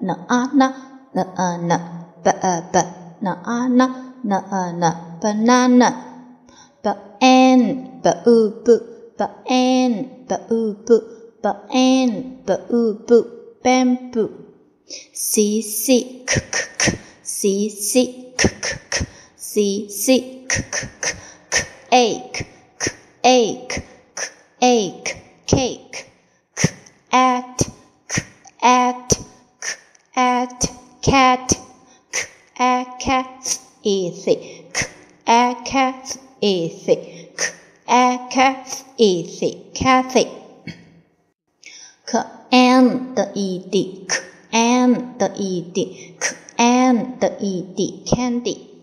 na a na na a na ba a ba na a na na a na banana ba an ba u bu ba an ba u bu ba an ba u bu bamboo c c k k k. C c k k k. C c k k k. K ache k ache k ache cake. K ache cat k a cat easy, e c k a cat easy, e c k a cat easy, cathy k the 的 e d k an 的 e d k an 的 e d candy.